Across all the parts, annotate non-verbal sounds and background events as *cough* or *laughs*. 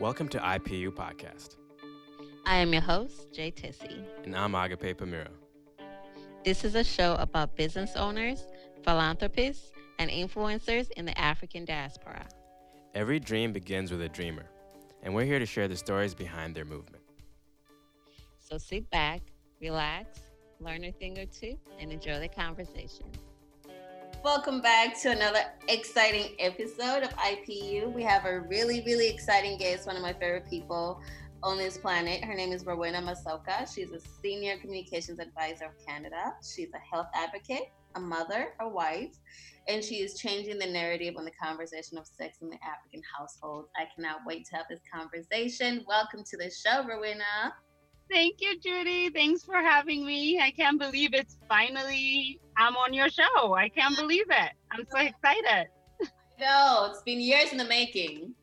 Welcome to IPU Podcast. I am your host, Jay Tissy. And I'm Agape Pamira. This is a show about business owners, philanthropists, and influencers in the African diaspora. Every dream begins with a dreamer, and we're here to share the stories behind their movement. So sit back, relax, learn a thing or two, and enjoy the conversation. Welcome back to another exciting episode of IPU. We have a really, really exciting guest, one of my favorite people on this planet. Her name is Rowena Masoka. She's a senior communications advisor of Canada. She's a health advocate, a mother, a wife, and she is changing the narrative on the conversation of sex in the African household. I cannot wait to have this conversation. Welcome to the show, Rowena. Thank you, Judy. Thanks for having me. I can't believe it's finally I'm on your show. I can't believe it. I'm so excited. No, it's been years in the making.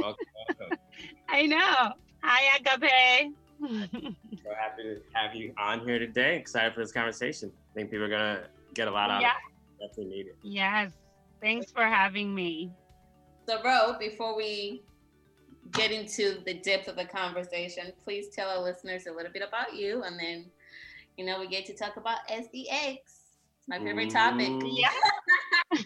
Welcome, welcome. *laughs* I know. Hi, Agape. *laughs* so happy to have you on here today. Excited for this conversation. I think people are gonna get a lot out yeah. of it. Definitely need it. Yes. Thanks for having me. So, Ro, before we get into the depth of the conversation, please tell our listeners a little bit about you, and then, you know, we get to talk about SDX. It's my favorite topic. Yeah. *laughs*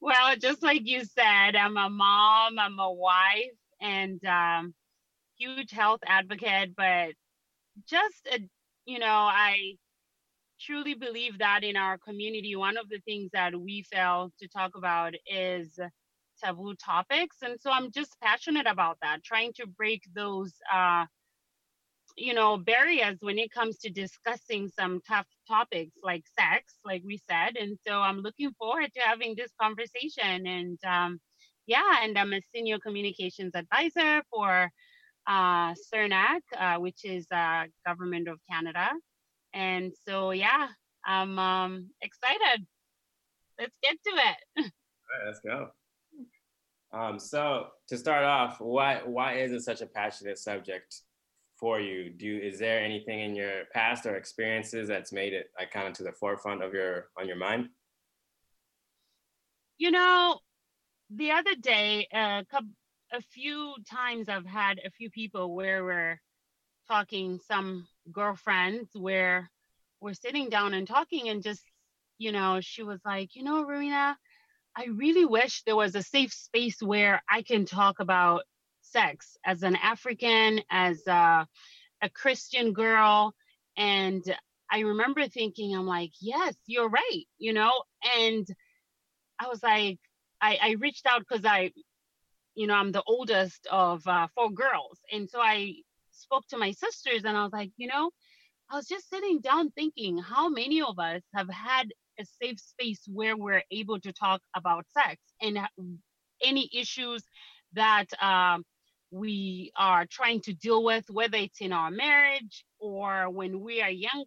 well, just like you said, I'm a mom, I'm a wife, and um, huge health advocate, but just a, you know, I truly believe that in our community, one of the things that we fail to talk about is taboo topics. And so I'm just passionate about that, trying to break those, uh, you know, barriers when it comes to discussing some tough topics like sex, like we said. And so I'm looking forward to having this conversation. And um, yeah, and I'm a senior communications advisor for uh, CIRNAC, uh, which is uh, Government of Canada. And so, yeah, I'm um, excited. Let's get to it. *laughs* All right, let's go. Um, so to start off, why why is it such a passionate subject for you? Do you, is there anything in your past or experiences that's made it like kind of to the forefront of your on your mind? You know, the other day, a few times I've had a few people where we're talking, some girlfriends where we're sitting down and talking, and just you know, she was like, you know, Rowena, I really wish there was a safe space where I can talk about sex as an African, as a, a Christian girl. And I remember thinking, I'm like, yes, you're right, you know? And I was like, I, I reached out because I, you know, I'm the oldest of uh, four girls. And so I spoke to my sisters and I was like, you know, I was just sitting down thinking how many of us have had a safe space where we're able to talk about sex and any issues that um, we are trying to deal with, whether it's in our marriage or when we are younger.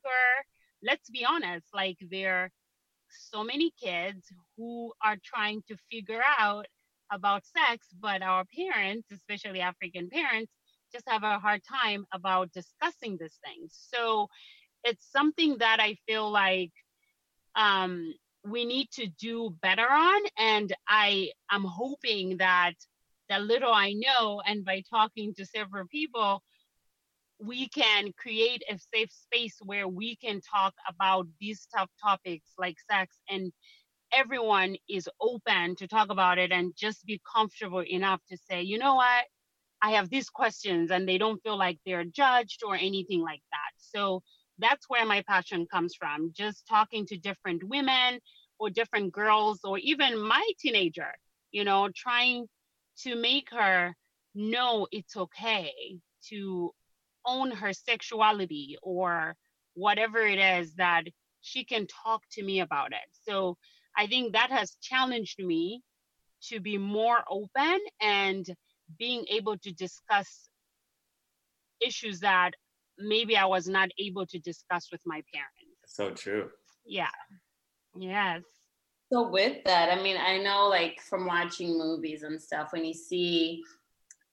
Let's be honest, like there are so many kids who are trying to figure out about sex, but our parents, especially African parents, just have a hard time about discussing these things. So it's something that I feel like um, we need to do better on. And I am hoping that the little I know, and by talking to several people, we can create a safe space where we can talk about these tough topics like sex and everyone is open to talk about it and just be comfortable enough to say, you know what, I have these questions and they don't feel like they're judged or anything like that. So that's where my passion comes from just talking to different women or different girls or even my teenager you know trying to make her know it's okay to own her sexuality or whatever it is that she can talk to me about it. So i think that has challenged me to be more open and being able to discuss issues that maybe I was not able to discuss with my parents. So true. Yeah. Yes. So with that, I mean, I know like from watching movies and stuff, when you see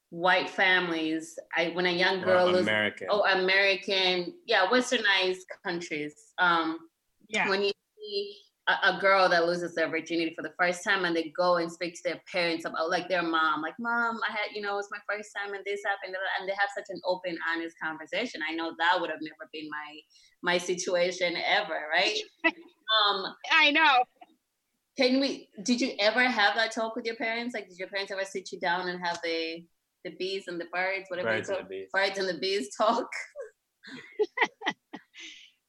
white families, I when a young girl Or is American. oh American, yeah, westernized countries. Um Yeah. when you see a, a, girl that loses their virginity for the first time and they go and speak to their parents about like their mom like mom i had you know it's my first time and this happened and they have such an open honest conversation. I know that would have never been my my situation ever right? *laughs* Um i know. can we did you ever have that talk with your parents? Like did your parents ever sit you down and have the the bees and the birds whatever birds, and the bees. birds and the bees talk *laughs*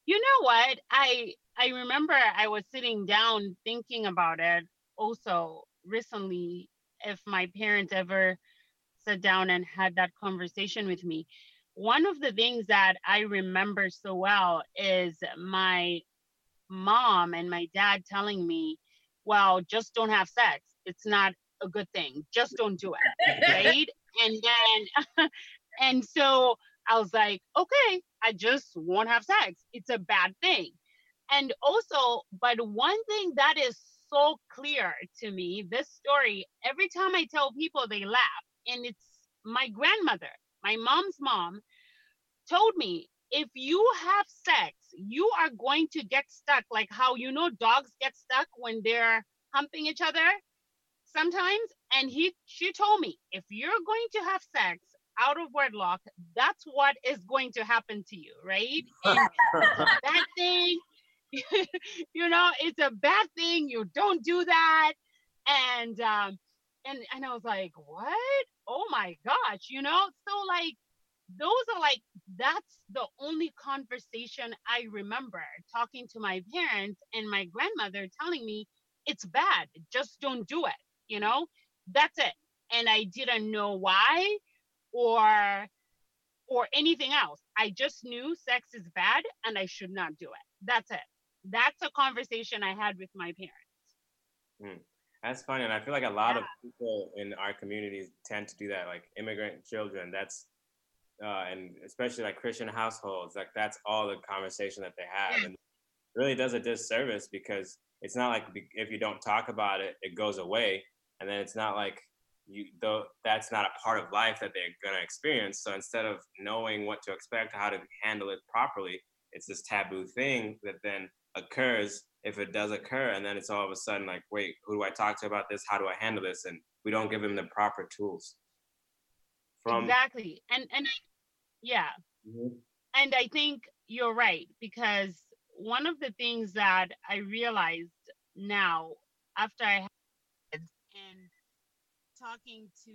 you know what i I remember I was sitting down thinking about it also recently if my parents ever sat down and had that conversation with me. One of the things that I remember so well is my mom and my dad telling me, well, just don't have sex. It's not a good thing. Just don't do it. *laughs* Right. and then, *laughs* and so I was like, okay, I just won't have sex. It's a bad thing. And also but one thing that is so clear to me this story every time i tell people they laugh. And it's my grandmother my mom's mom told me if you have sex you are going to get stuck. Like how you know dogs get stuck when they're humping each other sometimes? And he she told me if you're going to have sex out of wedlock that's what is going to happen to you right *laughs* that thing *laughs* you know, it's a bad thing. You don't do that. And um, and and I was like, what? Oh my gosh, you know? So like those are like that's the only conversation I remember talking to my parents and my grandmother telling me it's bad. Just don't do it, you know? That's it. And I didn't know why or or anything else. I just knew sex is bad and I should not do it. That's it that's a conversation I had with my parents. Mm, that's funny, and I feel like a lot yeah. of people in our communities tend to do that. Like immigrant children, that's uh, and especially like Christian households, like that's all the conversation that they have, yeah. and really does a disservice because it's not like if you don't talk about it, it goes away, and then it's not like you though that's not a part of life that they're gonna experience. So instead of knowing what to expect, how to handle it properly, it's this taboo thing that then occurs if it does occur. And then it's all of a sudden like wait who do i talk to about this? How do i handle this? And we don't give them the proper tools. From exactly. And and yeah. Mm-hmm. and i think you're right because one of the things that i realized now after i talking to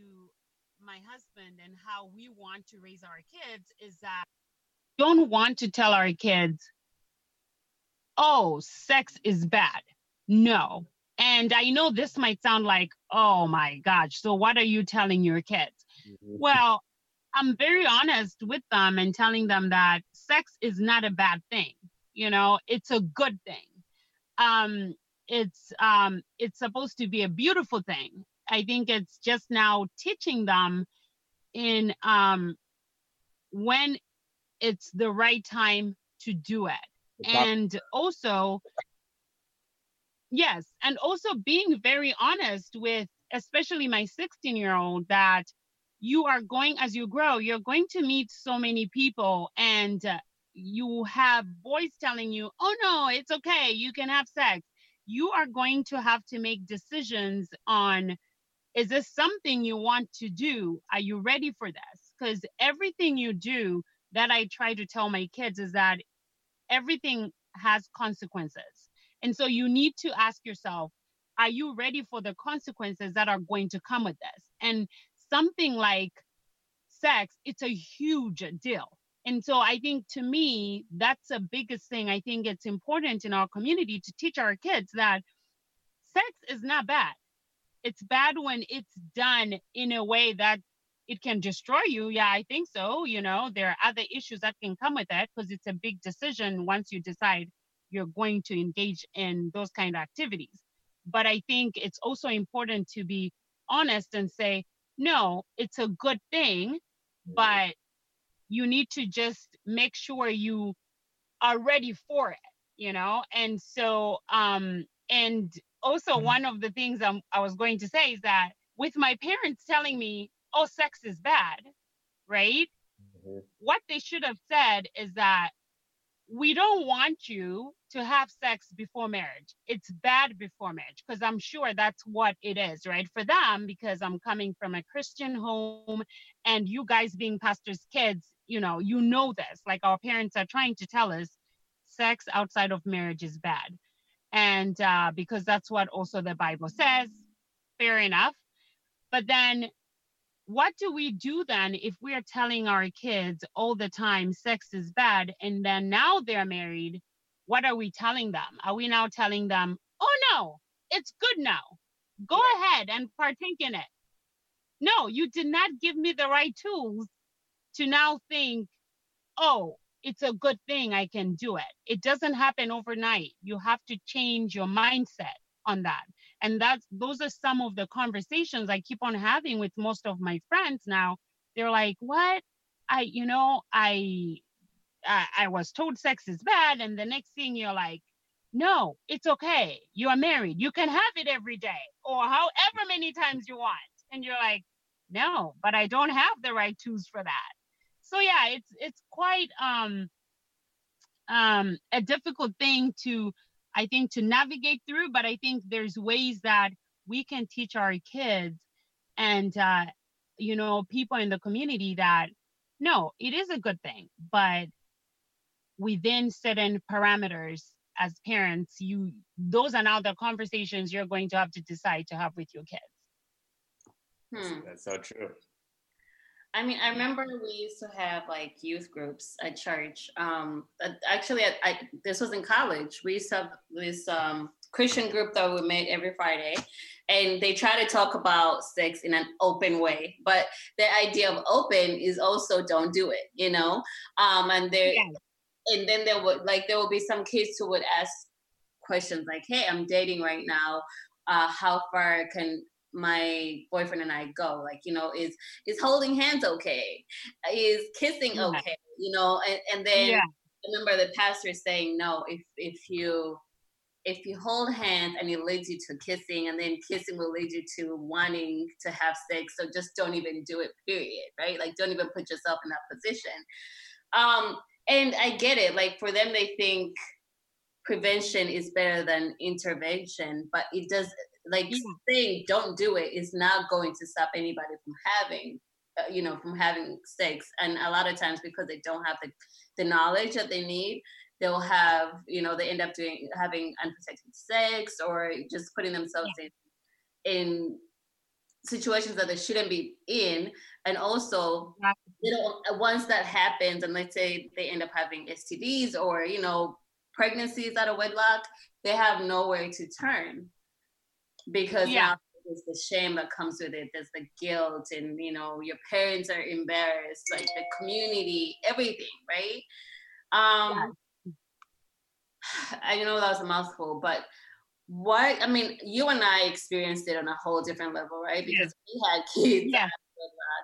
my husband and how we want to raise our kids is that we don't want to tell our kids oh, sex is bad. No. And I know this might sound like, oh my gosh, so what are you telling your kids? Mm-hmm. Well, I'm very honest with them and telling them that sex is not a bad thing. You know, it's a good thing. Um, it's um, it's supposed to be a beautiful thing. I think it's just now teaching them in um, when it's the right time to do it. And also yes and also being very honest with especially my 16 year old that you are going as you grow you're going to meet so many people and uh, you have boys telling you oh no it's okay you can have sex. You are going to have to make decisions on is this something you want to do are you ready for this because everything you do that i try to tell my kids is that everything has consequences. And so you need to ask yourself, are you ready for the consequences that are going to come with this? And something like sex, it's a huge deal. And so I think to me, that's the biggest thing. I think it's important in our community to teach our kids that sex is not bad. It's bad when it's done in a way that it can destroy you. Yeah i think so you know there are other issues that can come with that because it's a big decision once you decide you're going to engage in those kind of activities. But i think it's also important to be honest and say no it's a good thing mm-hmm. but you need to just make sure you are ready for it you know? And so um and also mm-hmm. one of the things I'm, i was going to say is that with my parents telling me oh, sex is bad, right? Mm-hmm. What they should have said is that we don't want you to have sex before marriage. It's bad before marriage because I'm sure that's what it is, right? For them, because I'm coming from a Christian home and you guys being pastors' kids, you know, you know this. Like our parents are trying to tell us sex outside of marriage is bad. And uh, because that's what also the Bible says, fair enough. But then what do we do then if we are telling our kids all the time sex is bad and then now they're married? What are we telling them? Are we now telling them oh no it's good now. Go ahead and partake in it. No you did not give me the right tools to now think oh it's a good thing i can do it. It doesn't happen overnight. You have to change your mindset on that. And that's those are some of the conversations i keep on having with most of my friends now. They're like what? I you know i i, I was told sex is bad and the next thing you're like no it's okay. You are married. You can have it every day or however many times you want. And you're like no but i don't have the right tools for that so yeah it's it's quite um um a difficult thing to I think to navigate through, but I think there's ways that we can teach our kids and uh, you know people in the community that no, it is a good thing, but within certain parameters as parents, you those are now the conversations you're going to have to decide to have with your kids. Hmm. That's so true. I mean, I remember we used to have like youth groups at church. Um, actually, I, I, this was in college. We used to have this um, Christian group that we met every Friday, and they try to talk about sex in an open way. But the idea of open is also don't do it, you know. Um, and there, yeah. and then there would like there will be some kids who would ask questions like, "Hey, I'm dating right now. Uh, how far can my boyfriend and I go. Like, you know, is is holding hands okay? Is kissing yeah. okay? You know, and, and then yeah. I remember the pastor saying, no, if if you if you hold hands and it leads you to kissing and then kissing will lead you to wanting to have sex so just don't even do it period right like don't even put yourself in that position um and i get it like for them they think prevention is better than intervention but it does like yeah. saying don't do it is not going to stop anybody from having uh, you know from having sex and a lot of times because they don't have the, the knowledge that they need they'll have you know they end up doing having unprotected sex or just putting themselves yeah. in in situations that they shouldn't be in and also you know once that happens and let's say they end up having stds or you know pregnancies out of wedlock they have nowhere to turn because yeah. there's the shame that comes with it there's the guilt and you know your parents are embarrassed like the community everything right um yeah. *sighs* i know that was a mouthful but what i mean you and i experienced it on a whole different level right because yeah. we had kids yeah.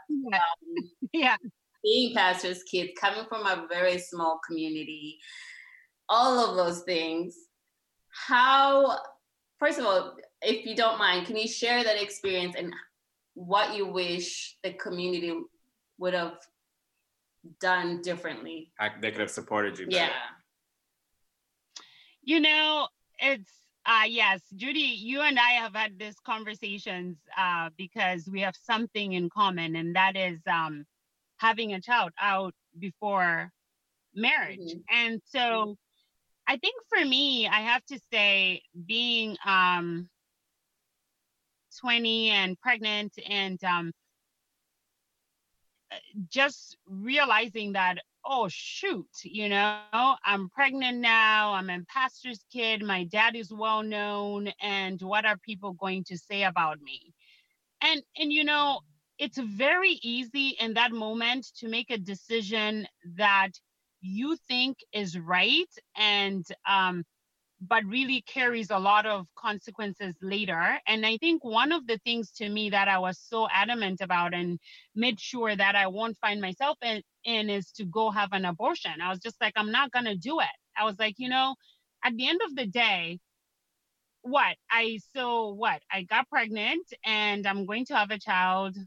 yeah. Um, *laughs* yeah being pastors kids coming from a very small community all of those things how first of all if you don't mind, can you share that experience and what you wish the community would have done differently? They could have supported you. Better. Yeah. You know, it's uh yes, Judy, you and I have had these conversations uh because we have something in common and that is um having a child out before marriage. Mm-hmm. And so I think for me, I have to say being um 20 and pregnant and um, uh, just realizing that oh shoot you know i'm pregnant now i'm a pastor's kid my dad is well known and what are people going to say about me? And and you know it's very easy in that moment to make a decision that you think is right and um, but really carries a lot of consequences later. And I think one of the things to me that I was so adamant about and made sure that I won't find myself in, in is to go have an abortion. I was just like, I'm not going to do it. I was like, you know, at the end of the day, what I so what I got pregnant and I'm going to have a child.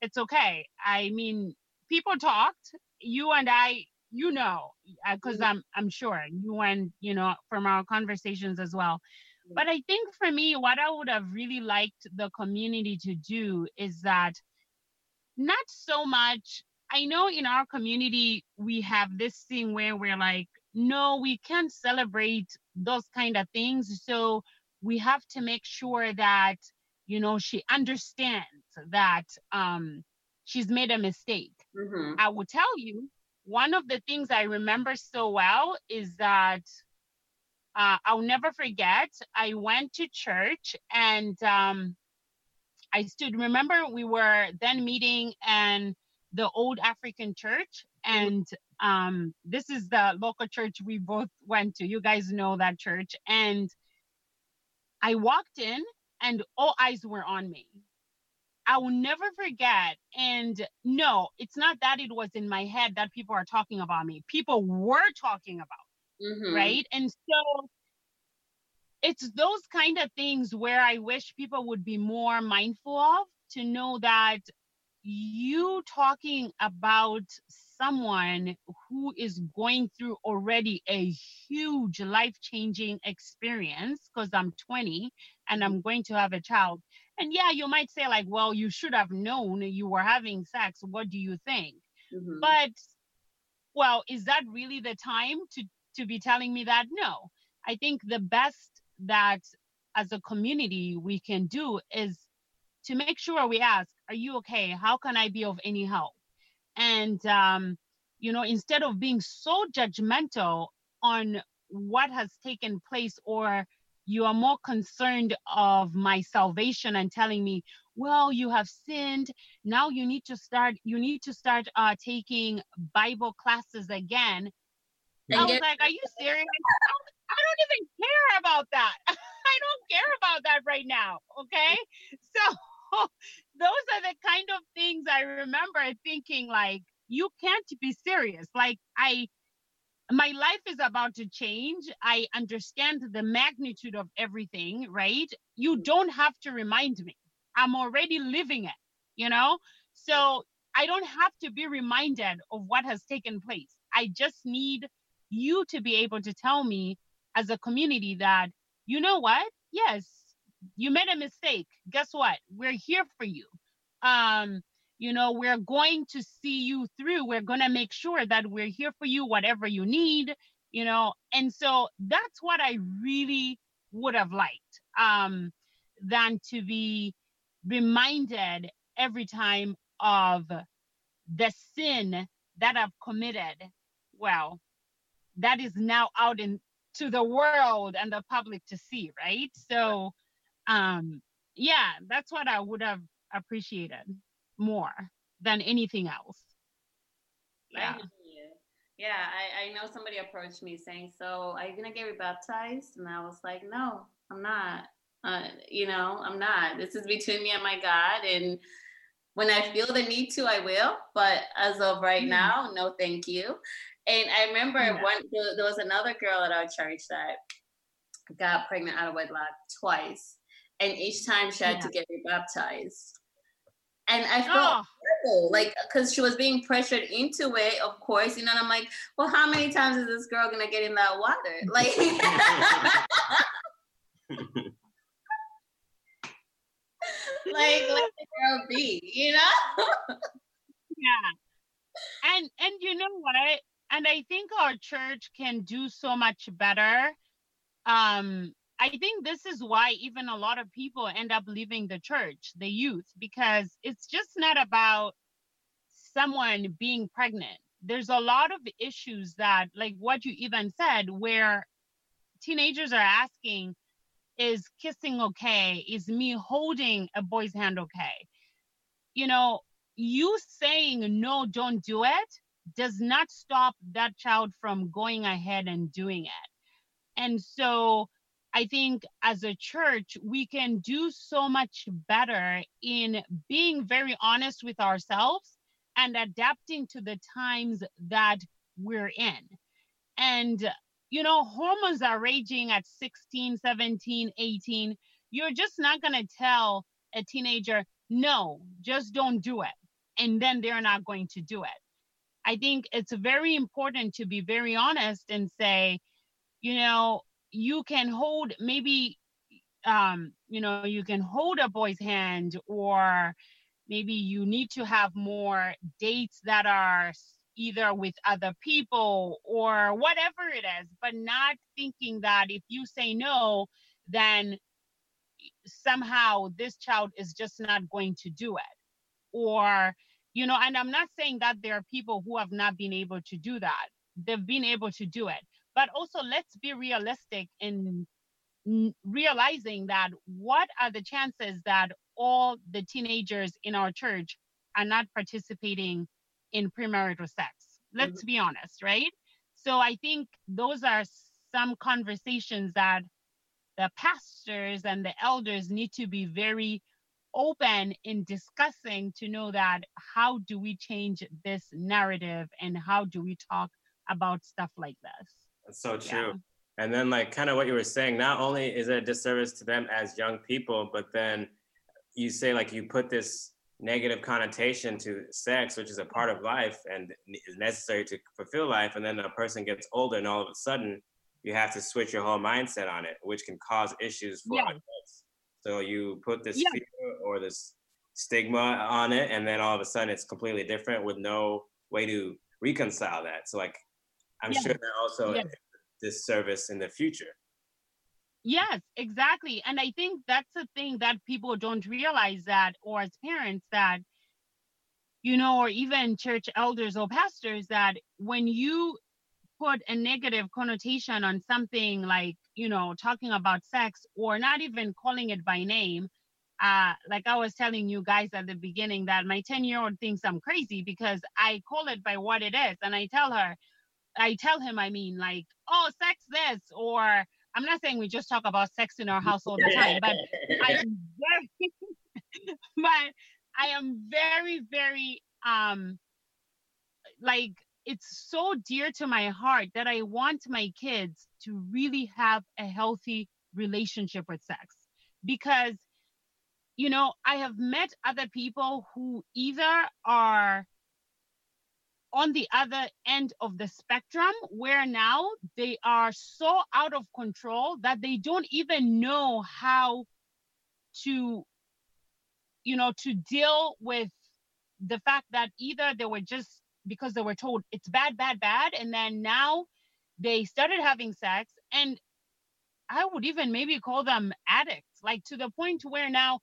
It's okay. I mean, people talked. You and I you know, because uh, mm-hmm. I'm I'm sure you and you know from our conversations as well. Mm-hmm. But I think for me, what I would have really liked the community to do is that not so much. I know in our community we have this thing where we're like, no, we can't celebrate those kind of things. So we have to make sure that you know she understands that um she's made a mistake. Mm-hmm. I will tell you, one of the things I remember so well is that uh, I'll never forget. I went to church and um, I stood. Remember, we were then meeting in the old African church, and um, this is the local church we both went to. You guys know that church, and I walked in, and all eyes were on me. I will never forget. And no, it's not that it was in my head that people are talking about me. People were talking about, mm-hmm. right? And so it's those kind of things where I wish people would be more mindful of to know that you talking about someone who is going through already a huge life changing experience because I'm 20 and I'm going to have a child and yeah, you might say, like, well, you should have known you were having sex. What do you think? Mm-hmm. But, well, is that really the time to, to be telling me that? No. I think the best that as a community we can do is to make sure we ask, are you okay? How can I be of any help? And, um, you know, instead of being so judgmental on what has taken place or you are more concerned of my salvation and telling me well you have sinned. Now you need to start you need to start uh, taking bible classes again. I was like are you serious? I don't even care about that. *laughs* I don't care about that right now. Okay? So *laughs* those are the kind of things i remember thinking like you can't be serious. Like i my life is about to change. I understand the magnitude of everything, right? You mm. don't have to remind me. I'm already living it, you know? So I don't have to be reminded of what has taken place. I just need you to be able to tell me as a community that, you know what? Yes, you made a mistake. Guess what? We're here for you. Um, you know we're going to see you through. We're going to make sure that we're here for you whatever you need you know? And so that's what i really would have liked um than to be reminded every time of the sin that i've committed. Well that is now out in to the world and the public to see right? So um yeah that's what i would have appreciated more than anything else. Yeah. Yeah, I, I know somebody approached me saying, So are you gonna get rebaptized? And I was like, No, I'm not. Uh, you know, I'm not. This is between me and my God. And when I feel the need to, I will. But as of right mm now, no, thank you. And I remember yeah. one there was another girl at our church that got pregnant out of wedlock twice. And each time she had yeah. to get rebaptized and I felt oh. terrible, like because she was being pressured into it, of course, you know. And I'm like, well, how many times is this girl gonna get in that water? *laughs* Like, *laughs* like let the girl be, you know? yeah, and and you know what? And I think our church can do so much better um I think this is why even a lot of people end up leaving the church, the youth, because it's just not about someone being pregnant. There's a lot of issues that, like what you even said, where teenagers are asking, is kissing okay? Is me holding a boy's hand okay? You know, you saying no, don't do it does not stop that child from going ahead and doing it. And so, I think as a church, we can do so much better in being very honest with ourselves and adapting to the times that we're in. And, you know, hormones are raging at 16, 17, 18. You're just not going to tell a teenager, no, just don't do it. And then they're not going to do it. I think it's very important to be very honest and say, you know, you can hold maybe um, you know, you can hold a boy's hand or maybe you need to have more dates that are either with other people or whatever it is, but not thinking that if you say no, then somehow this child is just not going to do it. Or, you know, and I'm not saying that there are people who have not been able to do that. They've been able to do it. But also, let's be realistic in realizing that what are the chances that all the teenagers in our church are not participating in premarital sex? Let's mm-hmm. be honest, right? So I think those are some conversations that the pastors and the elders need to be very open in discussing to know that how do we change this narrative and how do we talk about stuff like this that's so true yeah. and then like kind of what you were saying not only is it a disservice to them as young people but then you say like you put this negative connotation to sex which is a part of life and is necessary to fulfill life and then a person gets older and all of a sudden you have to switch your whole mindset on it, which can cause issues for yeah. adults. So you put this yeah. fear or this stigma on it, and then all of a sudden it's completely different with no way to reconcile that. So like, I'm yeah. sure that also this service in the future. Yes, exactly. And I think that's the thing that people don't realize that, or as parents, that, you know, or even church elders or pastors, that when you put a negative connotation on something like you know talking about sex or not even calling it by name uh, like I was telling you guys at the beginning that my 10 year old thinks I'm crazy because I call it by what it is. And I tell her, I tell him, I mean, like, oh, sex this, or I'm not saying we just talk about sex in our house all the time, but I *laughs* am very, *laughs* but I am very, very, um, like, it's so dear to my heart that I want my kids to really have a healthy relationship with sex because you know I have met other people who either are on the other end of the spectrum where now they are so out of control that they don't even know how to you know to deal with the fact that either they were just because they were told it's bad, bad, bad. And then now they started having sex. And I would even maybe call them addicts, like to the point where now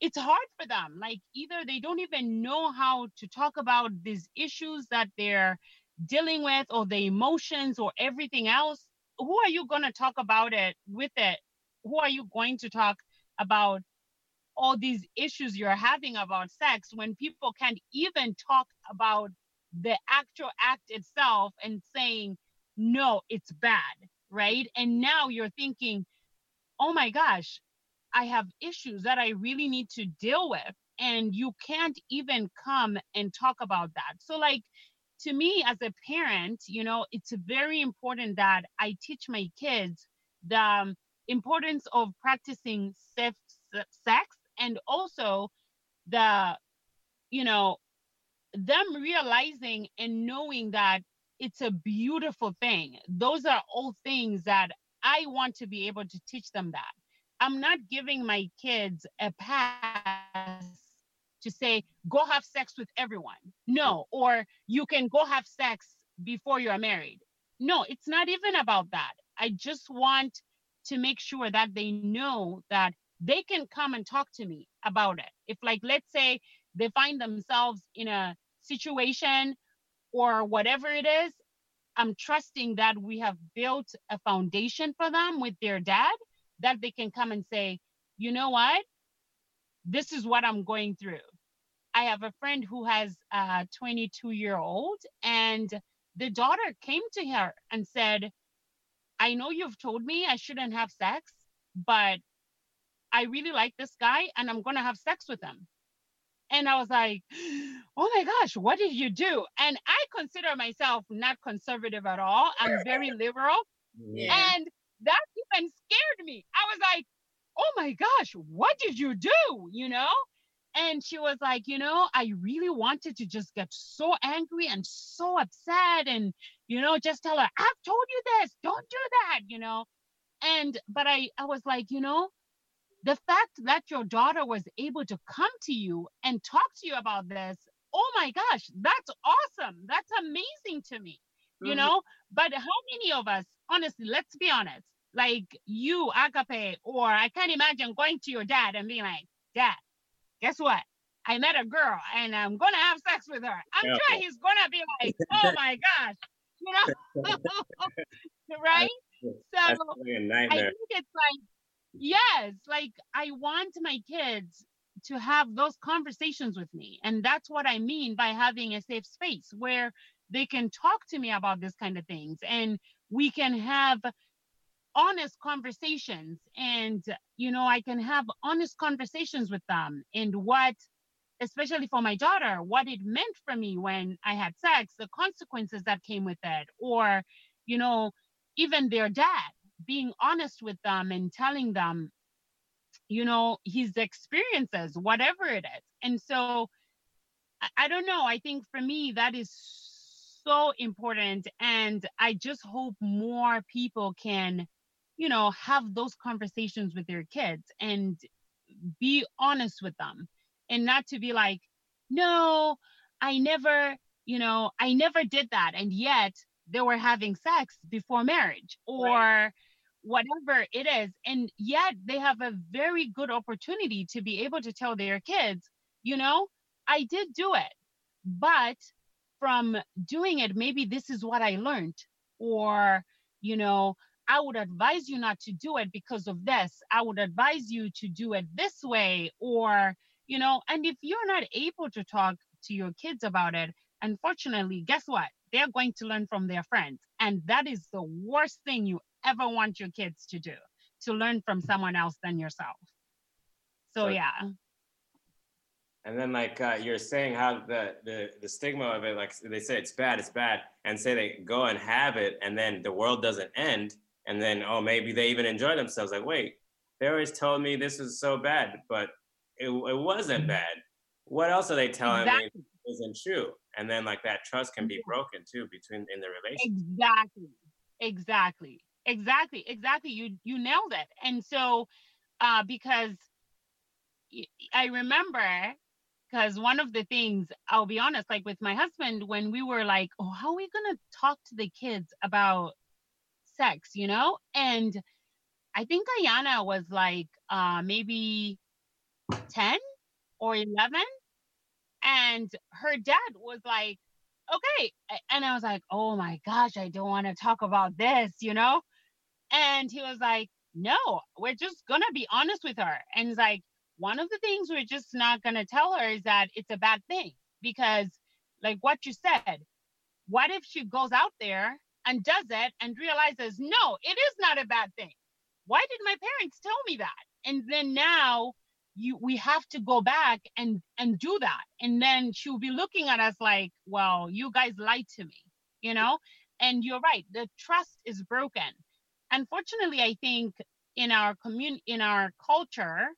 it's hard for them. Like either they don't even know how to talk about these issues that they're dealing with or the emotions or everything else. Who are you going to talk about it with it? Who are you going to talk about all these issues you're having about sex when people can't even talk about the actual act itself and saying, no, it's bad, right? And now you're thinking, oh my gosh, I have issues that I really need to deal with. And you can't even come and talk about that. So, like, to me as a parent, you know, it's very important that I teach my kids the um, importance of practicing safe sex and also the, you know, them realizing and knowing that it's a beautiful thing. Those are all things that I want to be able to teach them that. I'm not giving my kids a pass to say, go have sex with everyone. No, or you can go have sex before you're married. No, it's not even about that. I just want to make sure that they know that they can come and talk to me about it. If, like, let's say they find themselves in a situation or whatever it is, I'm trusting that we have built a foundation for them with their dad that they can come and say, you know what? This is what I'm going through. I have a friend who has a 22 year old, and the daughter came to her and said, I know you've told me I shouldn't have sex, but I really like this guy and I'm going to have sex with him. And I was like, oh my gosh, what did you do? And I consider myself not conservative at all. I'm very liberal. Yeah. And that even scared me. I was like, oh my gosh, what did you do? You know? and she was like, you know, I really wanted to just get so angry and so upset and, you know, just tell her, I've told you this, don't do that, you know. And, but I, I was like, you know, the fact that your daughter was able to come to you and talk to you about this, oh my gosh, that's awesome. That's amazing to me, mm-hmm. you know. But how many of us, honestly, let's be honest, like you, Agape, or I can't imagine going to your dad and being like, Dad, guess what? I met a girl and I'm gonna have sex with her. I'm yeah. sure he's gonna be like, *laughs* oh my gosh, you know, *laughs* right? So I think it's like, yes, like I want my kids to have those conversations with me. And that's what I mean by having a safe space where they can talk to me about this kind of things and we can have honest conversations and you know i can have honest conversations with them and what especially for my daughter what it meant for me when i had sex the consequences that came with it or you know even their dad being honest with them and telling them you know his experiences whatever it is. And so I, don't know. I think for me that is so important and i just hope more people can you know have those conversations with their kids and be honest with them and not to be like no i never you know i never did that and yet they were having sex before marriage or right. whatever it is and yet they have a very good opportunity to be able to tell their kids you know i did do it but from doing it maybe this is what i learned or you know I would advise you not to do it because of this. I would advise you to do it this way, or, you know, and if you're not able to talk to your kids about it, unfortunately, guess what? They're going to learn from their friends. And that is the worst thing you ever want your kids to do, to learn from someone else than yourself. So, so yeah. And then like uh, you're saying how the, the the stigma of it, like they say it's bad, it's bad, and say they go and have it, and then the world doesn't end and then oh maybe they even enjoy themselves. Like wait they always told me this was so bad but it, it wasn't mm-hmm. bad. What else are they telling exactly. me isn't true? And then like that trust can be broken too between in the relationship. Exactly. Exactly. Exactly. Exactly. You you nailed it. And so uh because i remember because one of the things i'll be honest like with my husband when we were like oh how are we going to talk to the kids about sex, you know? And I think Ayana was like uh, maybe 10 or 11. And her dad was like, okay. And I was like, oh my gosh, I don't want to talk about this, you know? And he was like, no, we're just going to be honest with her. And he's like, one of the things we're just not going to tell her is that it's a bad thing because, like what you said, what if she goes out there and does it and realizes, no, it is not a bad thing. Why did my parents tell me that? And then now you we have to go back and and do that. And then she'll be looking at us like, well, you guys lied to me, you know? And you're right, the trust is broken. Unfortunately, I think in our community in our culture,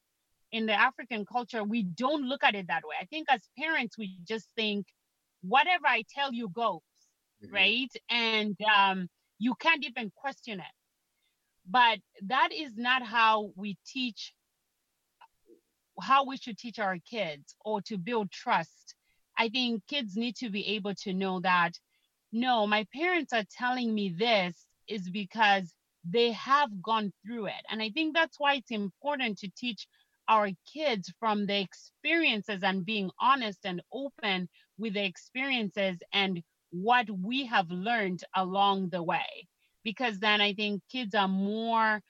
in the African culture, we don't look at it that way. I think as parents, we just think whatever I tell you goes mm-hmm. right? And um, you can't even question it. But that is not how we teach, how we should teach our kids or to build trust. I think kids need to be able to know that no, my parents are telling me this is because they have gone through it. And I think that's why it's important to teach our kids from the experiences and being honest and open with the experiences and what we have learned along the way. Because then i think kids are more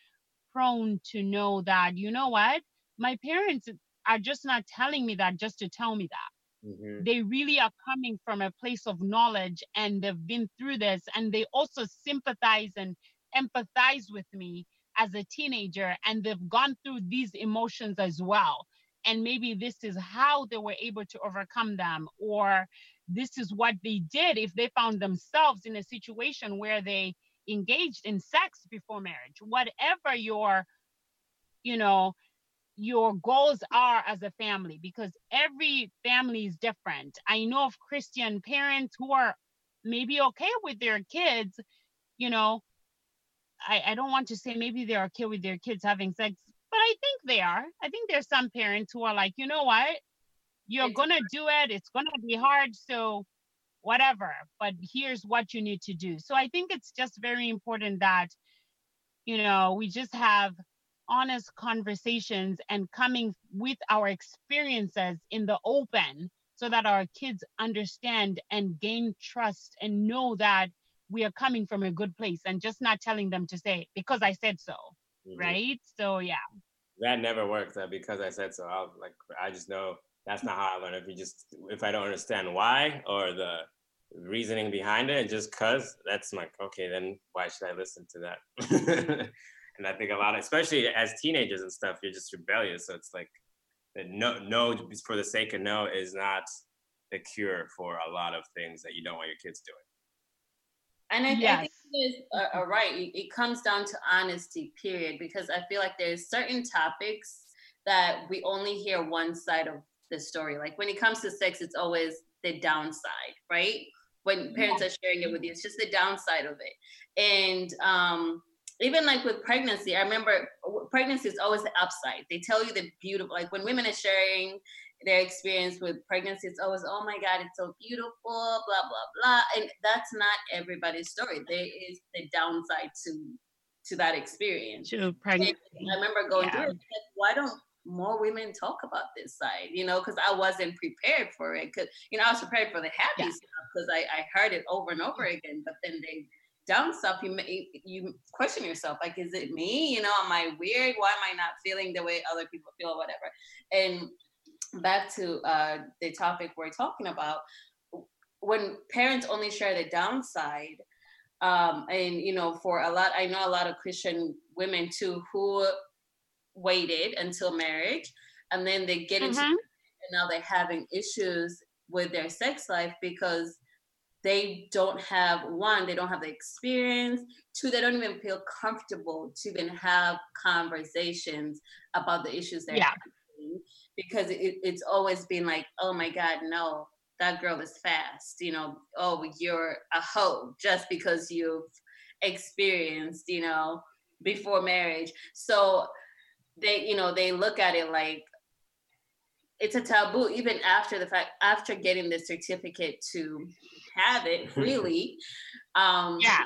prone to know that you know what? My parents are just not telling me that just to tell me that. Mm-hmm. they really are coming from a place of knowledge and they've been through this and they also sympathize and empathize with me as a teenager and they've gone through these emotions as well. And maybe this is how they were able to overcome them or this is what they did if they found themselves in a situation where they engaged in sex before marriage whatever your you know your goals are as a family because every family is different. I know of Christian parents who are maybe okay with their kids, you know. I, I don't want to say maybe they're okay with their kids having sex, but I think they are. I think there's some parents who are like, you know what? You're gonna hard. do it, it's gonna be hard, so whatever, but here's what you need to do. So I think it's just very important that, you know, we just have honest conversations and coming with our experiences in the open so that our kids understand and gain trust and know that we are coming from a good place and just not telling them to say because I said so. Mm-hmm. Right. So yeah. That never works. Uh, because I said so. I like I just know that's not how I learn. If you just if I don't understand why or the reasoning behind it, and just cause that's like okay, then why should I listen to that? *laughs* and I think a lot, of, especially as teenagers and stuff, you're just rebellious. So it's like no, no, for the sake of no is not the cure for a lot of things that you don't want your kids doing. And I, yes. I think is uh, uh, right. It, it comes down to honesty, period. Because I feel like there's certain topics that we only hear one side of the story. Like when it comes to sex, it's always the downside, right? When parents are sharing it with you, it's just the downside of it. And um, even like with pregnancy, I remember pregnancy is always the upside. They tell you the beautiful, like when women are sharing their experience with pregnancy, it's always, oh my God, it's so beautiful, blah, blah, blah. And that's not everybody's story. There is the downside to to that experience. To pregnancy. I remember going yeah. through it, like, why don't more women talk about this side, you know, because I wasn't prepared for it. Because, you know, I was prepared for the happy yeah. stuff because I, I heard it over and over again, but then they down stuff, you you question yourself, like, is it me? You know, am I weird? Why am I not feeling the way other people feel, or whatever? And back to uh, the topic we're talking about, when parents only share the downside, um, and you know, for a lot, I know a lot of Christian women too who waited until marriage, and then they get into, mm-hmm. and now they're having issues with their sex life because they don't have one they don't have the experience two they don't even feel comfortable to even have conversations about the issues they're yeah. having because it, it's always been like oh my god no that girl is fast you know oh you're a hoe just because you've experienced you know before marriage so they you know they look at it like it's a taboo even after the fact after getting the certificate to have it *laughs* freely um yeah.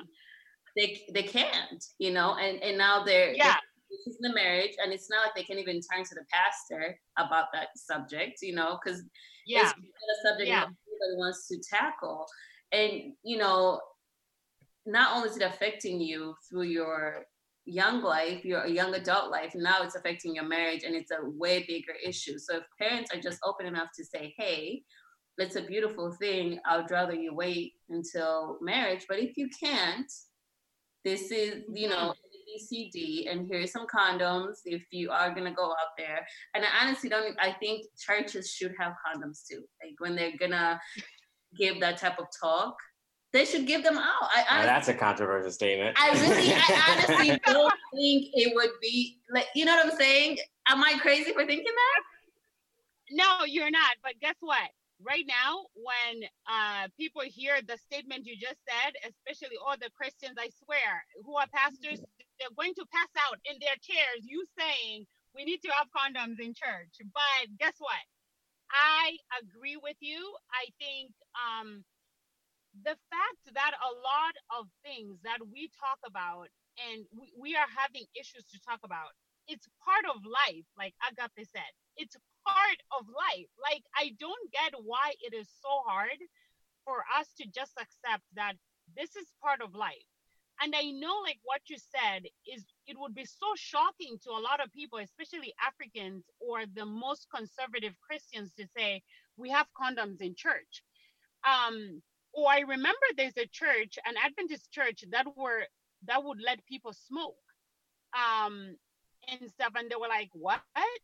they they can't you know and and now they're yeah. this is the marriage and it's not like they can even turn to the pastor about that subject you know because yeah. it's a subject yeah. everybody wants to tackle. And you know not only is it affecting you through your young life, your young adult life, now it's affecting your marriage and it's a way bigger issue. So if parents are just open enough to say, hey, it's a beautiful thing. I'd rather you wait until marriage. But if you can't, this is, you know, BCD, and here's some condoms if you are gonna go out there. And I honestly don't. I think churches should have condoms too. Like when they're gonna give that type of talk, they should give them out. I honestly, that's a controversial statement. I really, I honestly *laughs* don't think it would be like, you know what I'm saying? Am I crazy for thinking that? No, you're not. But guess what? right now when uh, people hear the statement you just said especially all the christians i swear who are pastors they're going to pass out in their chairs you saying we need to have condoms in church but guess what i agree with you i think um, the fact that a lot of things that we talk about and we, we are having issues to talk about it's part of life like agape said it's part of life. Like, I don't get why it is so hard for us to just accept that this is part of life. And I know, like what you said, is it would be so shocking to a lot of people, especially Africans or the most conservative Christians, to say we have condoms in church. Um, or I remember there's a church, an Adventist church, that were that would let people smoke. Um, and stuff and they were like what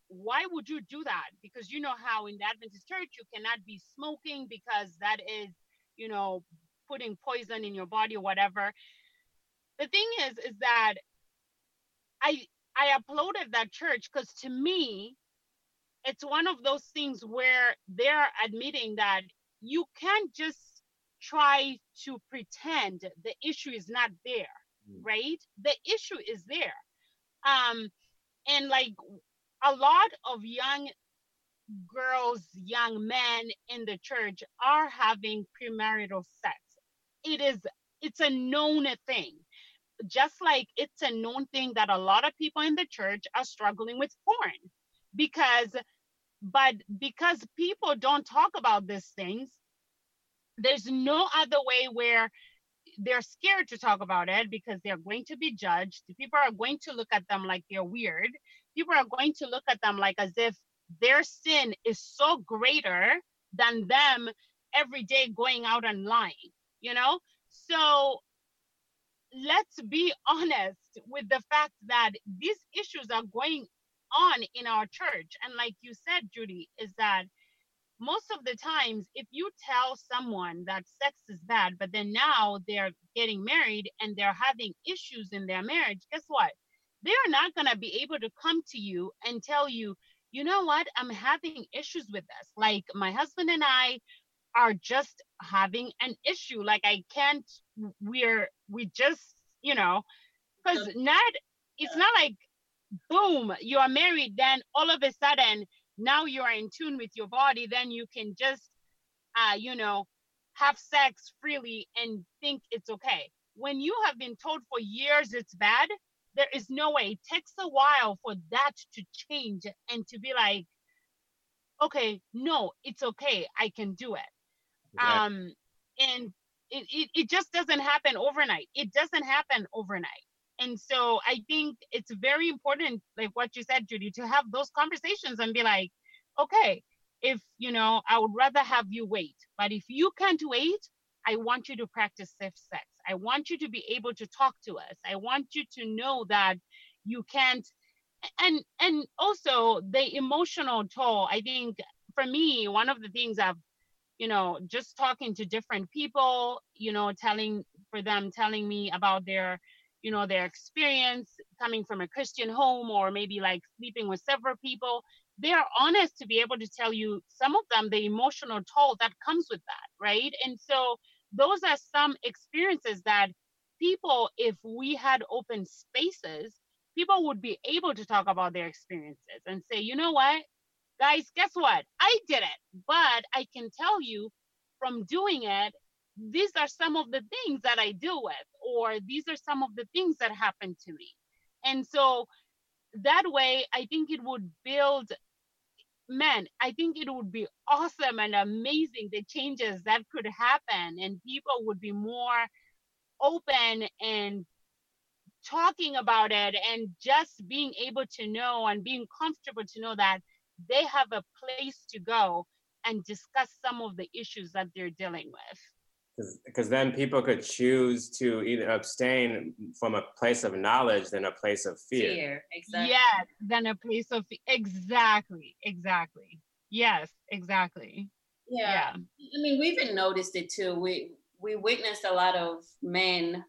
why would you do that because you know how in the adventist church you cannot be smoking because that is you know putting poison in your body or whatever the thing is is that i I uploaded that church because to me, it's one of those things where they're admitting that you can't just try to pretend the issue is not there, mm. right? The issue is there. Um, and like a lot of young girls, young men in the church are having premarital sex. It is it's a known thing. Just like it's a known thing that a lot of people in the church are struggling with porn because but because people don't talk about these things, there's no other way where they're scared to talk about it because they're going to be judged. People are going to look at them like they're weird. People are going to look at them like as if their sin is so greater than them every day going out and lying, you know? So let's be *laughs* honest with the fact that these issues are going on in our church. And like you said, Judy, is that most of the times, if you tell someone that sex is bad, but then now they're getting married and they're having issues in their marriage, guess what? They're not going to be able to come to you and tell you, you know what, I'm having issues with this. Like my husband and I are just having an issue. Like I can't, we're, we just, you know, because not, it's not like boom, you are married, then all of a sudden now you are in tune with your body, then you can just, uh, you know, have sex freely and think it's okay. When you have been told for years it's bad, there is no way. It takes a while for that to change and to be like, okay, no, it's okay. I can do it. Exactly. Um, and it, it, it just doesn't happen overnight. It doesn't happen overnight. And so I think it's very important, like what you said, Judy, to have those conversations and be like, okay, if you know, I would rather have you wait. But if you can't wait, I want you to practice safe sex. I want you to be able to talk to us. I want you to know that you can't and and also the emotional toll. I think for me, one of the things I've you know, just talking to different people, you know, telling for them telling me about their you know their experience coming from a christian home or maybe like sleeping with several people they are honest to be able to tell you some of them the emotional toll that comes with that right? And so those are some experiences that people if we had open spaces people would be able to talk about their experiences and say you know what? Guys guess what? I did it but i can tell you from doing it these are some of the things that I deal with, or these are some of the things that happen to me. And so that way, I think it would build, man, I think it would be awesome and amazing the changes that could happen, and people would be more open and talking about it and just being able to know and being comfortable to know that they have a place to go and discuss some of the issues that they're dealing with because then people could choose to either abstain from a place of knowledge than a place of fear. Fear, exactly. Yes, than a place of exactly, exactly. Yes, exactly. Yeah. yeah. I mean, we even noticed it too. We we witnessed a lot of men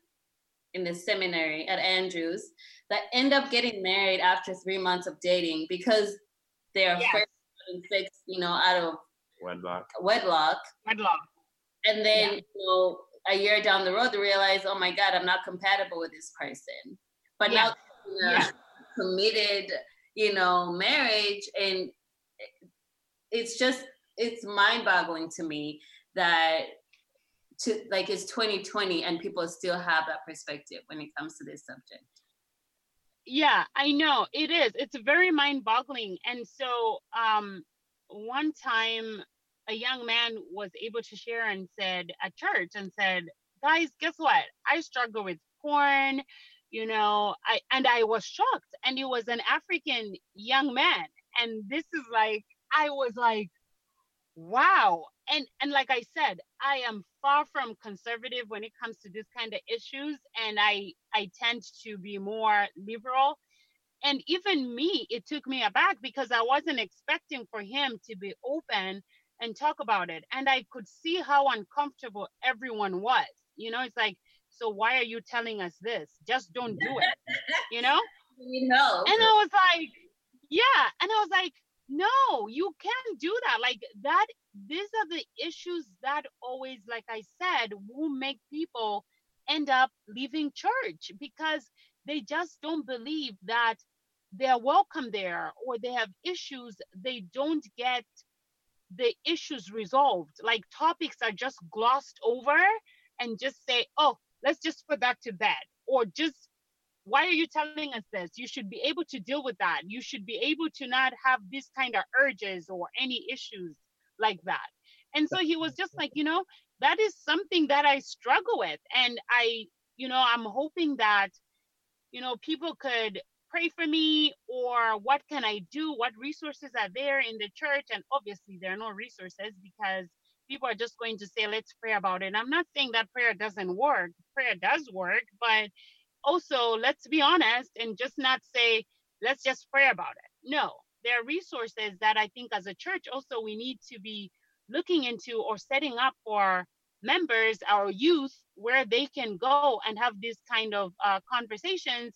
in the seminary at Andrews that end up getting married after three months of dating because they're yes. first sex, you know, out of wedlock. Wedlock. Wedlock and then yeah. you know a year down the road they realize oh my god i'm not compatible with this person but yeah. now yeah. committed you know marriage and it's just it's mind boggling to me that to like it's 2020 and people still have that perspective when it comes to this subject yeah i know it is it's very mind boggling and so um one time a young man was able to share and said at church and said, guys, guess what? I struggle with porn, you know, I and I was shocked. And he was an African young man. And this is like, I was like, wow. And and like I said, I am far from conservative when it comes to this kind of issues. And I I tend to be more liberal. And even me, it took me aback because I wasn't expecting for him to be open and talk about it. And I could see how uncomfortable everyone was. You know, it's like, so why are you telling us this? Just don't do it. *laughs* You know? You know. And I was like, yeah. And I was like, no, you can't do that. Like that, these are the issues that always, like I said, will make people end up leaving church because they just don't believe that they're welcome there or they have issues they don't get the issues resolved. Like topics are just glossed over and just say oh let's just put that to bed. Or just why are you telling us this? You should be able to deal with that. You should be able to not have these kind of urges or any issues like that. And so he was just like you know that is something that i struggle with. And i you know i'm hoping that you know people could pray for me or what can I do? What resources are there in the church? And obviously, there are no resources because people are just going to say, let's pray about it. I'm not saying that prayer doesn't work, prayer does work, but also let's be honest and just not say, let's just pray about it. No, there are resources that I think as a church also we need to be looking into or setting up for members, our youth, where they can go and have these kind of uh, conversations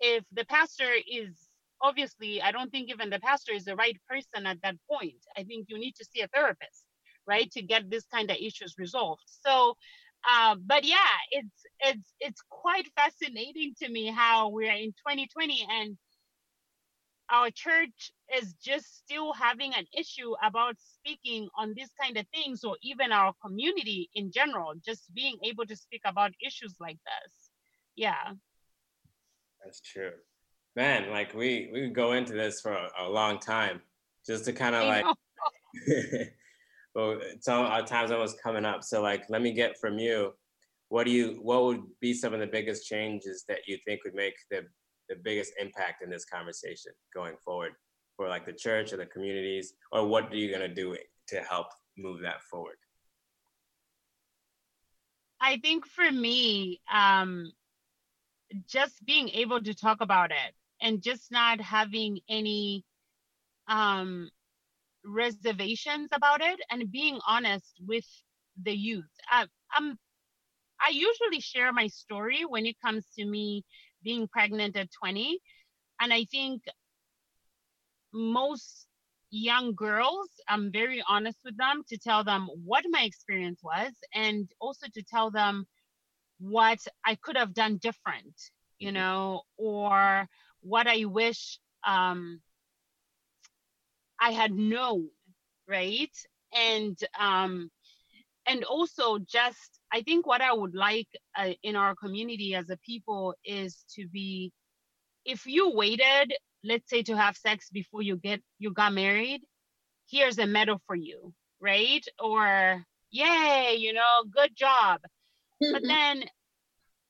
if the pastor is obviously i don't think even the pastor is the right person at that point. I think you need to see a therapist right to get this kind of issues resolved. So uh, but yeah it's it's it's quite fascinating to me how we're in 2020 and our church is just still having an issue about speaking on these kind of things or even our community in general just being able to speak about issues like this. Yeah that's true. Man, like we we go into this for a, a long time just to kind of like *laughs* well some our time's almost coming up. So like let me get from you what do you what would be some of the biggest changes that you think would make the the biggest impact in this conversation going forward for like the church or the communities or what are you going to do to help move that forward i think for me um just being able to talk about it and just not having any um, reservations about it and being honest with the youth. I, I'm I usually share my story when it comes to me being pregnant at 20. And I think most young girls, I'm very honest with them to tell them what my experience was and also to tell them what I could have done different, you mm-hmm. know, or what I wish um, I had known, right? And um, and also just I think what I would like uh, in our community as a people is to be, if you waited, let's say, to have sex before you get you got married, here's a medal for you, right? Or yay, you know, good job but *laughs* then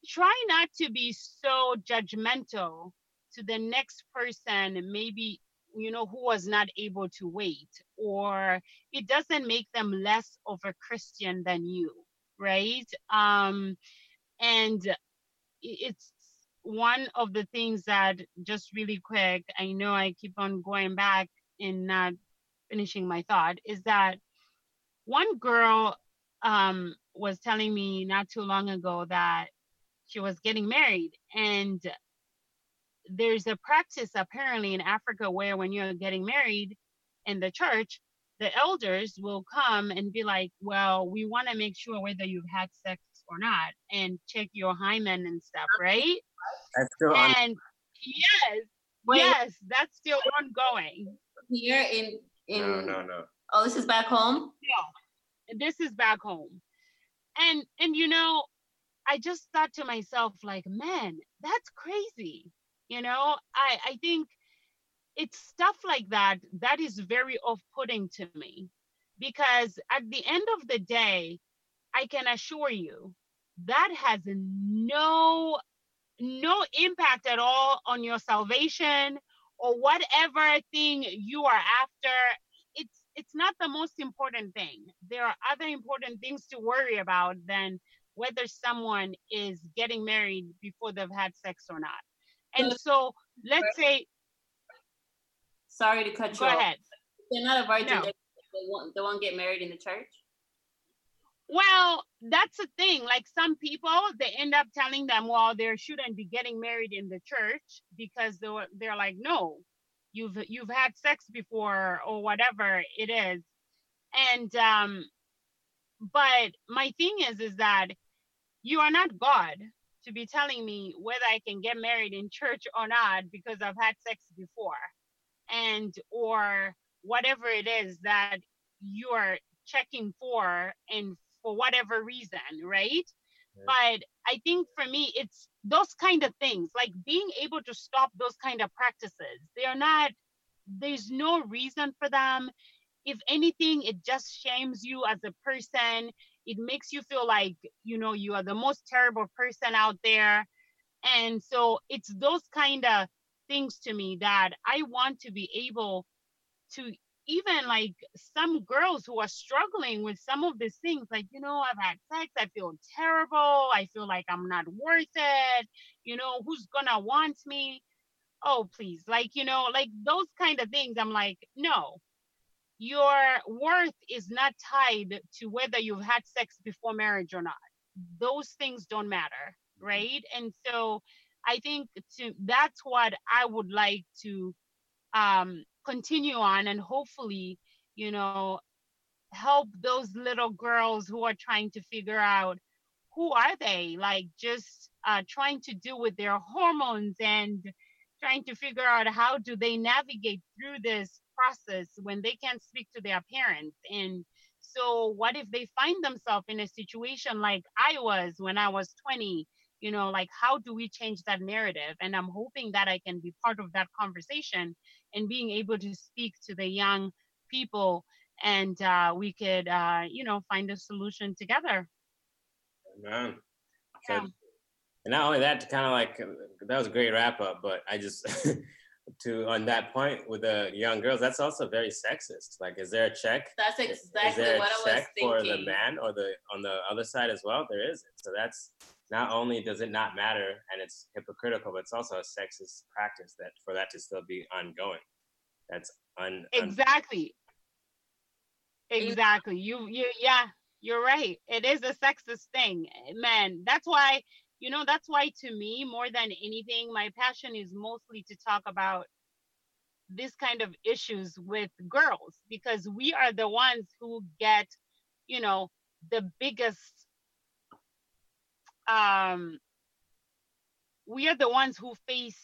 try not to be so judgmental to the next person maybe you know who was not able to wait or it doesn't make them less of a christian than you right? Um and it's one of the things that just really quick i know i keep on going back and not finishing my thought is that one girl um was telling me not too long ago that she was getting married and there's a practice apparently in Africa where when you're getting married in the church, the elders will come and be like, Well, we want to make sure whether you've had sex or not and check your hymen and stuff, right? That's still and on- yes, Wait. yes, that's still ongoing. Here in in no, no, no. Oh, this is back home? No. This is back home and and you know i just thought to myself like man that's crazy. You know i i think it's stuff like that that is very off-putting to me because at the end of the day i can assure you that has no no impact at all on your salvation or whatever thing you are after it's not the most important thing. There are other important things to worry about than whether someone is getting married before they've had sex or not. And so let's say sorry to cut you off. Go ahead. They're not a virgin, no. they, won't, they won't get married in the church? Well, that's the thing. Like some people, they end up telling them, well, they shouldn't be getting married in the church because they're, they're like, no, you've you've had sex before or whatever it is. And um, but my thing is, is that you are not God to be telling me whether I can get married in church or not because I've had sex before, and or whatever it is that you are checking for and for whatever reason, right? But I think for me, it's those kind of things, like being able to stop those kind of practices. They are not, there's no reason for them. If anything, it just shames you as a person. It makes you feel like, you know, you are the most terrible person out there. And so it's those kind of things to me that I want to be able to even like some girls who are struggling with some of these things like you know i've had sex i feel terrible i feel like i'm not worth it you know who's gonna want me? Oh please like you know like those kind of things i'm like no. Your worth is not tied to whether you've had sex before marriage or not. Those things don't matter mm-hmm. right? And so i think to that's what i would like to um continue on and hopefully, you know, help those little girls who are trying to figure out who are they like just uh, trying to deal with their hormones and trying to figure out how do they navigate through this process when they can't speak to their parents. And so what if they find themselves in a situation like i was when i was 20 you know like how do we change that narrative? And i'm hoping that i can be part of that conversation and being able to speak to the young people and uh, we could uh, you know find a solution together. Amen. So, yeah. and not only that to kind of like that was a great wrap up but i just *laughs* to on that point with the young girls that's also very sexist. Like is there a check? That's exactly what i was thinking for the man or the on the other side as well? There isn't. So that's not only does it not matter and it's hypocritical, but it's also a sexist practice that for that to still be ongoing. That's un exactly. Exactly. You you yeah, you're right. It is a sexist thing. Man, that's why, you know, that's why to me, more than anything, my passion is mostly to talk about this kind of issues with girls because we are the ones who get, you know, the biggest um, we are the ones who face,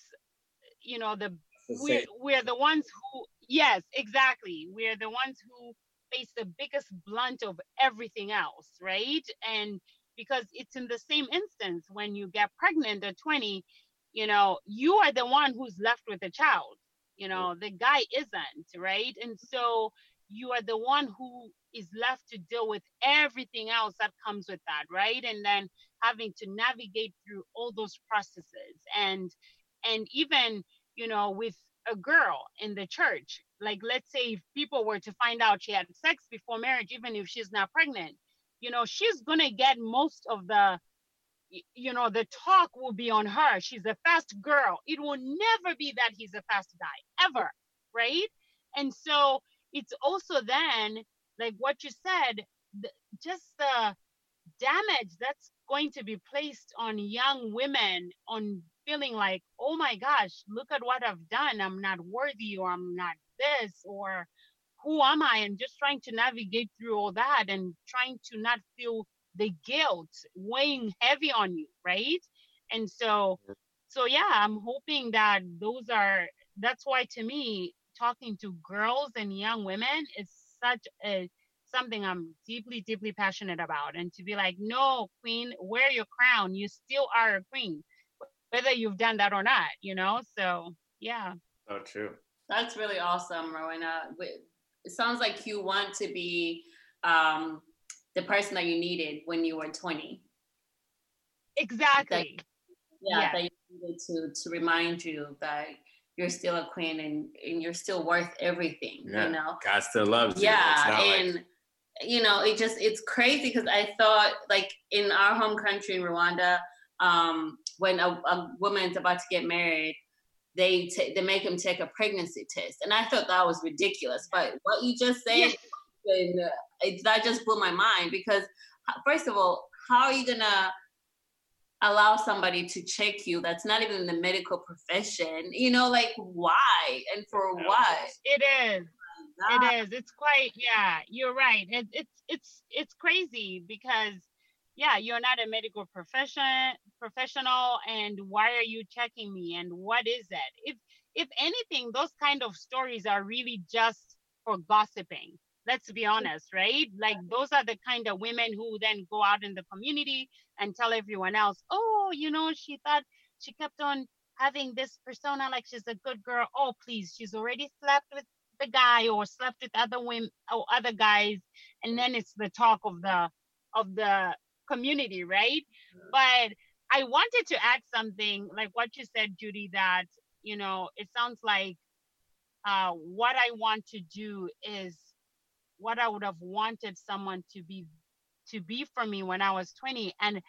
you know, the we're, we're the ones who yes exactly. We're the ones who face the biggest blunt of everything else right? And because it's in the same instance when you get pregnant at 20 you know you are the one who's left with the child. You know the guy isn't right? And so you are the one who is left to deal with everything else that comes with that right? And then having to navigate through all those processes. And and even you know with a girl in the church like let's say if people were to find out she had sex before marriage even if she's not pregnant you know she's going to get most of the you know the talk will be on her. She's a fast girl. It will never be that he's a fast guy ever right? And so it's also then like what you said just the damage that's going to be placed on young women on feeling like oh my gosh look at what i've done. I'm not worthy or i'm not this or who am i? And just trying to navigate through all that and trying to not feel the guilt weighing heavy on you right? And so so yeah i'm hoping that those are that's why to me talking to girls and young women is such a something I'm deeply, deeply passionate about. And to be like, no, queen, wear your crown. You still are a queen, whether you've done that or not, you know? So, yeah. Oh, true. That's really awesome, Rowena. It sounds like you want to be um, the person that you needed when you were 20. Exactly. That, yeah, yeah, that you needed to, to remind you that you're still a queen and, and you're still worth everything, yeah. you know? God still loves you. Yeah. And like- you know, it just it's crazy because I thought like in our home country in Rwanda, um, when a, a woman's about to get married, they t- they make them take a pregnancy test, and I thought that was ridiculous. But what you just said, and, uh, it, that just blew my mind because first of all, how are you gonna allow somebody to check you that's not even in the medical profession? You know, like why and for what? It is. It is. It's quite. Yeah, you're right. It, it's it's it's crazy because yeah, you're not a medical profession professional, and why are you checking me? And what is that? If if anything, those kind of stories are really just for gossiping. Let's be honest, right? Like those are the kind of women who then go out in the community and tell everyone else, oh, you know, she thought she kept on having this persona like she's a good girl. Oh, please, she's already slept with the guy or slept with other women or other guys, and then it's the talk of the of the community, right? But I wanted to add something like what you said, Judy, that you know, it sounds like uh, what I want to do is what I would have wanted someone to be to be for me when I was 20. And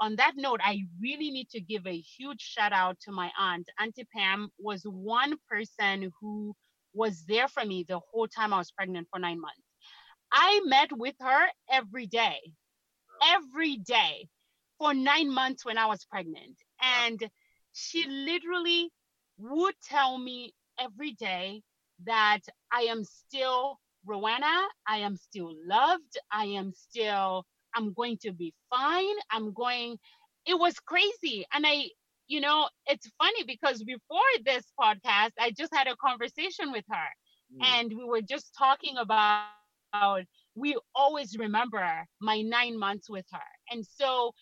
on that note, I really need to give a huge shout out to my aunt. Auntie Pam was one person who was there for me the whole time I was pregnant for nine months. I met with her every day, every day for nine months when I was pregnant. And she literally would tell me every day that I am still Rowena, I am still loved, I am still, I'm going to be fine. I'm going, it was crazy. And I, you know, it's funny because before this podcast, I just had a conversation with her mm. and we were just talking about we always remember my nine months with her. And so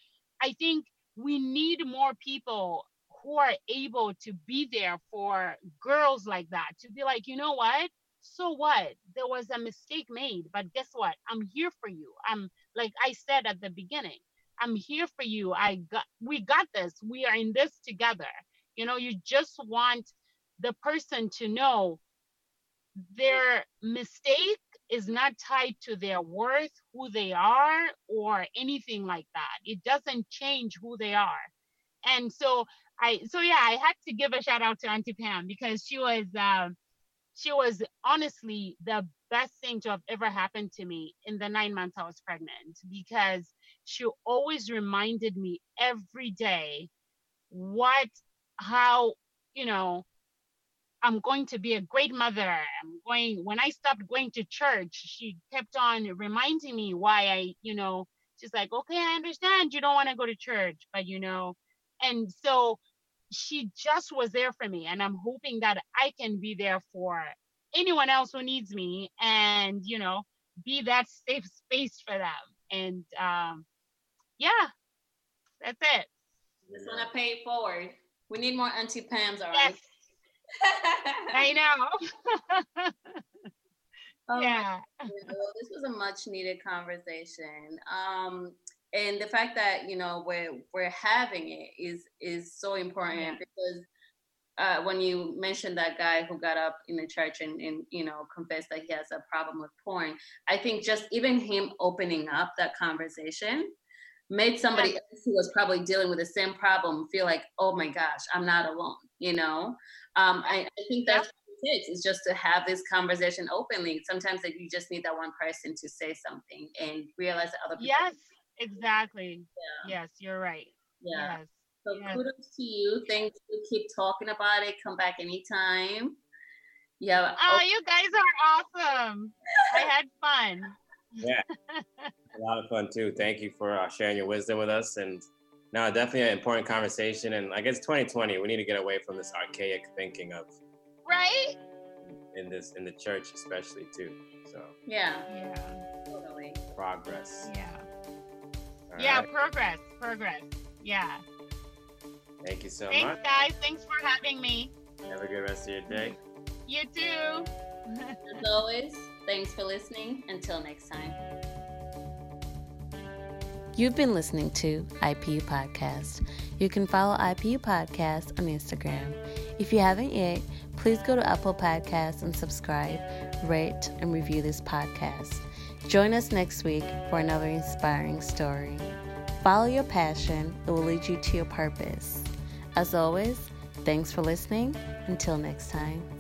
I think we need more people who are able to be there for girls like that to be like, you know what? So what? There was a mistake made, but guess what? I'm here for you. I'm like I said at the beginning, I'm here for you. I got we got this. We are in this together. You know, you just want the person to know their mistake is not tied to their worth, who they are, or anything like that. It doesn't change who they are. And so I so yeah, I had to give a shout out to Auntie Pam because she was um, she was honestly the best thing to have ever happened to me in the nine months I was pregnant because she always reminded me every day what how you know I'm going to be a great mother. I'm going when I stopped going to church, she kept on reminding me why I, you know, she's like, okay, I understand you don't want to go to church, but you know, and so she just was there for me and i'm hoping that i can be there for anyone else who needs me and you know be that safe space for them. And um yeah that's it. Just want to pay it forward. We need more auntie pams all right. Yes. i know. *laughs* *laughs* Oh yeah. well, this was a much needed conversation. Um and the fact that you know we're we're having it is is so important yeah. because uh, when you mentioned that guy who got up in the church and, and you know confessed that he has a problem with porn i think just even him opening up that conversation made somebody else who was probably dealing with the same problem feel like oh my gosh i'm not alone you know? Um, I, I think that's yeah. it. Is just to have this conversation openly. Sometimes like you just need that one person to say something and realize that other people yes Exactly. Yeah. Yes, you're right. Yeah. Yes. So yes. kudos to you. Thank you. Keep talking about it. Come back anytime. Yeah. Oh, oh. you guys are awesome. I had fun. *laughs* Yeah. a lot of fun too. Thank you for uh, sharing your wisdom with us. And now, definitely an important conversation. And I guess 2020, we need to get away from this archaic thinking of right in this in the church, especially too. So yeah, yeah, totally progress. Yeah. All yeah, right. progress, progress. Yeah. Thank you so Thanks, much. Thanks, guys. Thanks for having me. Have a good rest of your day. You too. *laughs* As always, thanks for listening. Until next time. You've been listening to IPU Podcast. You can follow IPU Podcast on Instagram. If you haven't yet, please go to Apple Podcasts and subscribe, rate, and review this podcast. Join us next week for another inspiring story. Follow your passion, it will lead you to your purpose. As always, thanks for listening. Until next time.